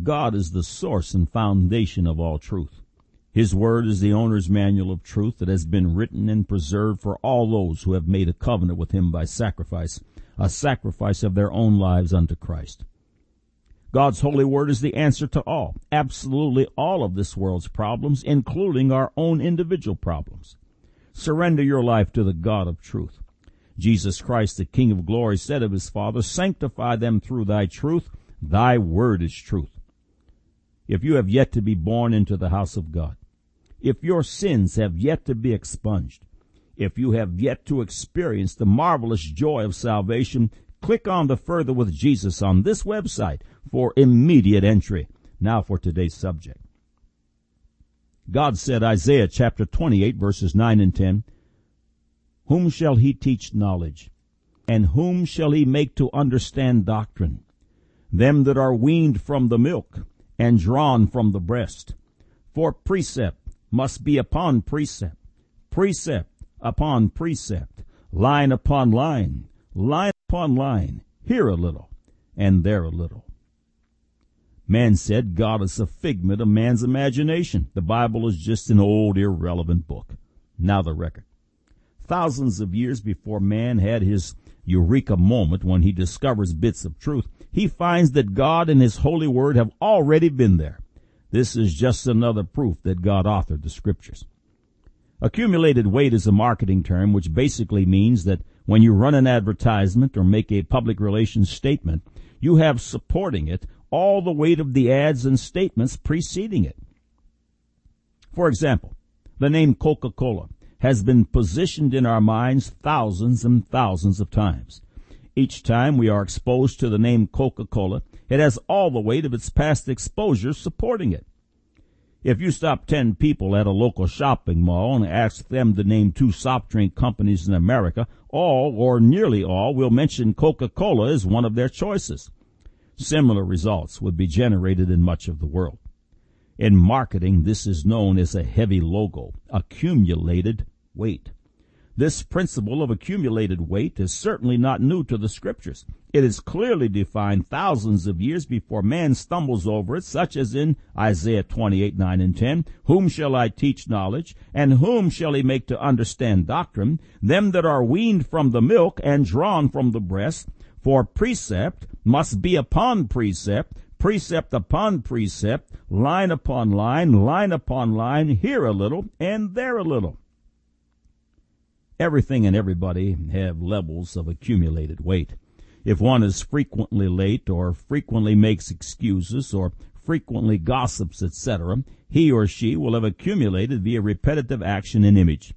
God is the source and foundation of all truth. His word is the owner's manual of truth that has been written and preserved for all those who have made a covenant with him by sacrifice, a sacrifice of their own lives unto Christ. God's holy word is the answer to all, absolutely all of this world's problems, including our own individual problems. Surrender your life to the God of truth. Jesus Christ, the King of glory, said of his Father, sanctify them through thy truth. Thy word is truth. If you have yet to be born into the house of God, if your sins have yet to be expunged, if you have yet to experience the marvelous joy of salvation, click on the Further with Jesus on this website for immediate entry. Now for today's subject. God said, Isaiah chapter 28 verses 9 and 10, Whom shall he teach knowledge? And whom shall he make to understand doctrine? Them that are weaned from the milk and drawn from the breast. For precept must be upon precept, precept upon precept, line upon line, line upon line, here a little, and there a little. Man said God is a figment of man's imagination. The Bible is just an old irrelevant book. Now the record. Thousands of years before man had his eureka moment when he discovers bits of truth, he finds that God and his holy word have already been there. This is just another proof that God authored the scriptures. Accumulated weight is a marketing term which basically means that when you run an advertisement or make a public relations statement, you have supporting it all the weight of the ads and statements preceding it. For example, the name Coca-Cola has been positioned in our minds thousands and thousands of times. Each time we are exposed to the name Coca-Cola, it has all the weight of its past exposure supporting it. If you stop 10 people at a local shopping mall and ask them to name two soft drink companies in America, all or nearly all will mention Coca-Cola as one of their choices. Similar results would be generated in much of the world. In marketing, this is known as a heavy logo, accumulated weight. This principle of accumulated weight is certainly not new to the scriptures. It is clearly defined thousands of years before man stumbles over it, such as in Isaiah 28, 9 and 10. Whom shall I teach knowledge? And whom shall he make to understand doctrine? Them that are weaned from the milk and drawn from the breast. For precept must be upon precept, precept upon precept, line upon line, line upon line, here a little and there a little. Everything and everybody have levels of accumulated weight. If one is frequently late or frequently makes excuses or frequently gossips, etc., he or she will have accumulated via repetitive action and image.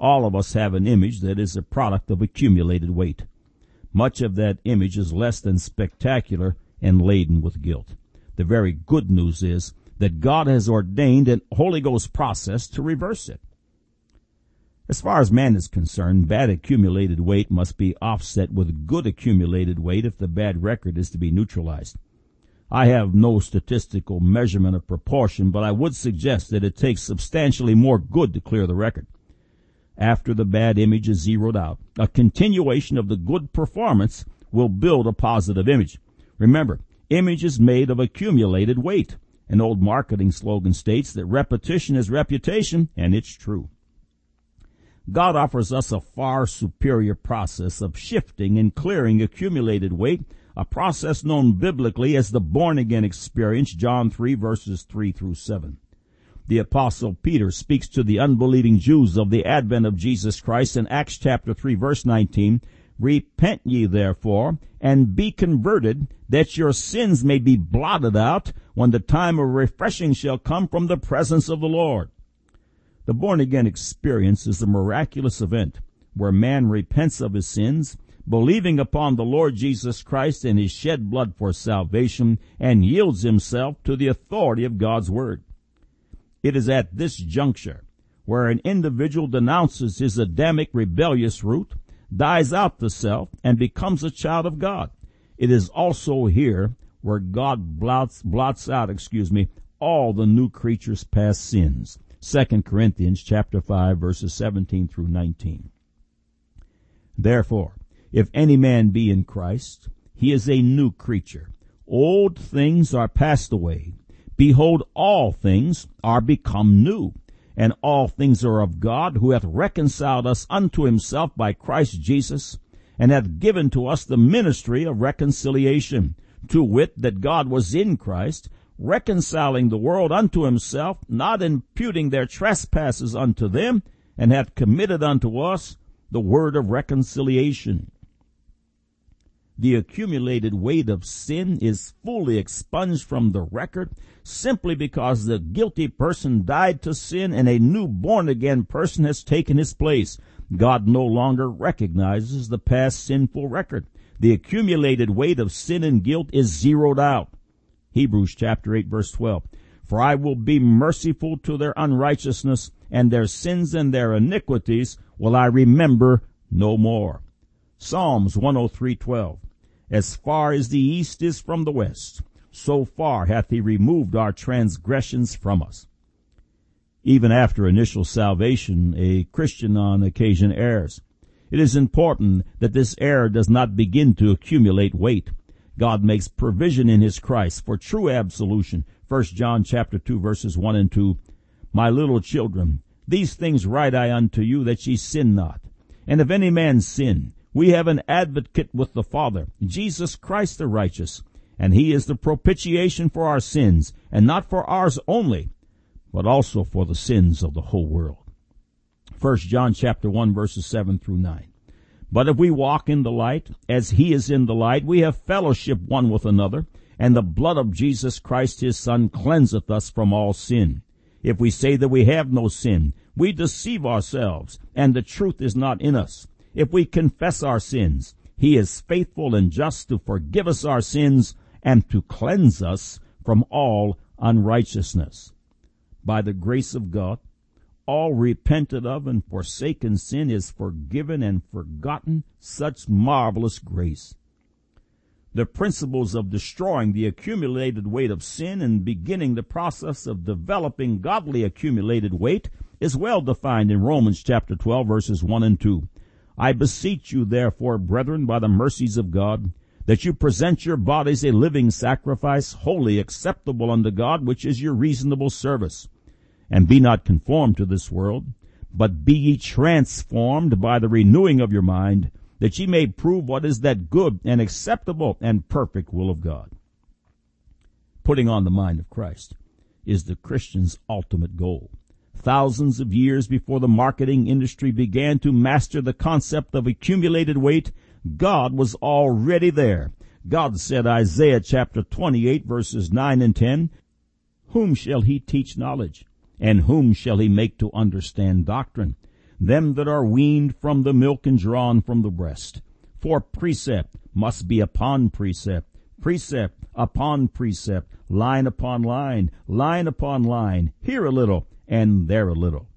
All of us have an image that is a product of accumulated weight. Much of that image is less than spectacular and laden with guilt. The very good news is that God has ordained an Holy Ghost process to reverse it. As far as man is concerned, bad accumulated weight must be offset with good accumulated weight if the bad record is to be neutralized. I have no statistical measurement of proportion, but I would suggest that it takes substantially more good to clear the record after the bad image is zeroed out. A continuation of the good performance will build a positive image. Remember, image is made of accumulated weight. An old marketing slogan states that repetition is reputation, and it's true. God offers us a far superior process of shifting and clearing accumulated weight, a process known biblically as the born again experience, John 3 verses 3 through 7 the apostle Peter speaks to the unbelieving Jews of the advent of Jesus Christ in Acts chapter 3 verse 19. Repent ye therefore and be converted that your sins may be blotted out when the time of refreshing shall come from the presence of the Lord. The born again experience is a miraculous event where man repents of his sins, believing upon the Lord Jesus Christ and his shed blood for salvation and yields himself to the authority of God's word. It is at this juncture where an individual denounces his Adamic rebellious root, dies out the self, and becomes a child of God. It is also here where God blots, blots out, excuse me, all the new creature's past sins. 2 Corinthians chapter 5 verses 17 through 19. Therefore, if any man be in Christ, he is a new creature. old things are passed away. Behold, all things are become new. And all things are of God, who hath reconciled us unto himself by Christ Jesus, and hath given to us the ministry of reconciliation, to wit, that God was in Christ, reconciling the world unto himself, not imputing their trespasses unto them, and hath committed unto us the word of reconciliation. The accumulated weight of sin is fully expunged from the record simply because the guilty person died to sin and a new born again person has taken his place. God no longer recognizes the past sinful record. The accumulated weight of sin and guilt is zeroed out. Hebrews chapter 8 verse 12. For I will be merciful to their unrighteousness and their sins and their iniquities will I remember no more. Psalms 103:12. As far as the east is from the west, so far hath he removed our transgressions from us. Even after initial salvation, a Christian on occasion errs. It is important that this error does not begin to accumulate weight. God makes provision in his Christ for true absolution. 1 John chapter 2 verses 1 and 2. My little children, these things write I unto you that ye sin not. And if any man sin, we have an advocate with the Father, Jesus Christ the righteous. And he is the propitiation for our sins, and not for ours only, but also for the sins of the whole world. 1 John chapter 1 verses 7 through 9. But if we walk in the light, as he is in the light, we have fellowship one with another, and the blood of Jesus Christ his Son cleanseth us from all sin. If we say that we have no sin, we deceive ourselves, and the truth is not in us. If we confess our sins, he is faithful and just to forgive us our sins and to cleanse us from all unrighteousness. By the grace of God, all repented of and forsaken sin is forgiven and forgotten. Such marvelous grace. The principles of destroying the accumulated weight of sin and beginning the process of developing godly accumulated weight is well defined in Romans chapter 12 verses 1 and 2. I beseech you therefore, brethren, by the mercies of God, that you present your bodies a living sacrifice, holy acceptable unto God, which is your reasonable service and be not conformed to this world, but be ye transformed by the renewing of your mind, that ye may prove what is that good and acceptable and perfect will of God. Putting on the mind of Christ is the Christian's ultimate goal. Thousands of years before the marketing industry began to master the concept of accumulated weight, God was already there. God said, Isaiah chapter 28 verses 9 and 10, Whom shall he teach knowledge? And whom shall he make to understand doctrine? Them that are weaned from the milk and drawn from the breast. For precept must be upon precept, precept upon precept, line upon line, line upon line, here a little and there a little.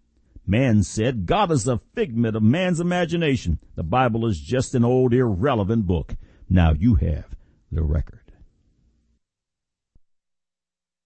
Man said, God is a figment of man's imagination. The Bible is just an old irrelevant book. Now you have the record.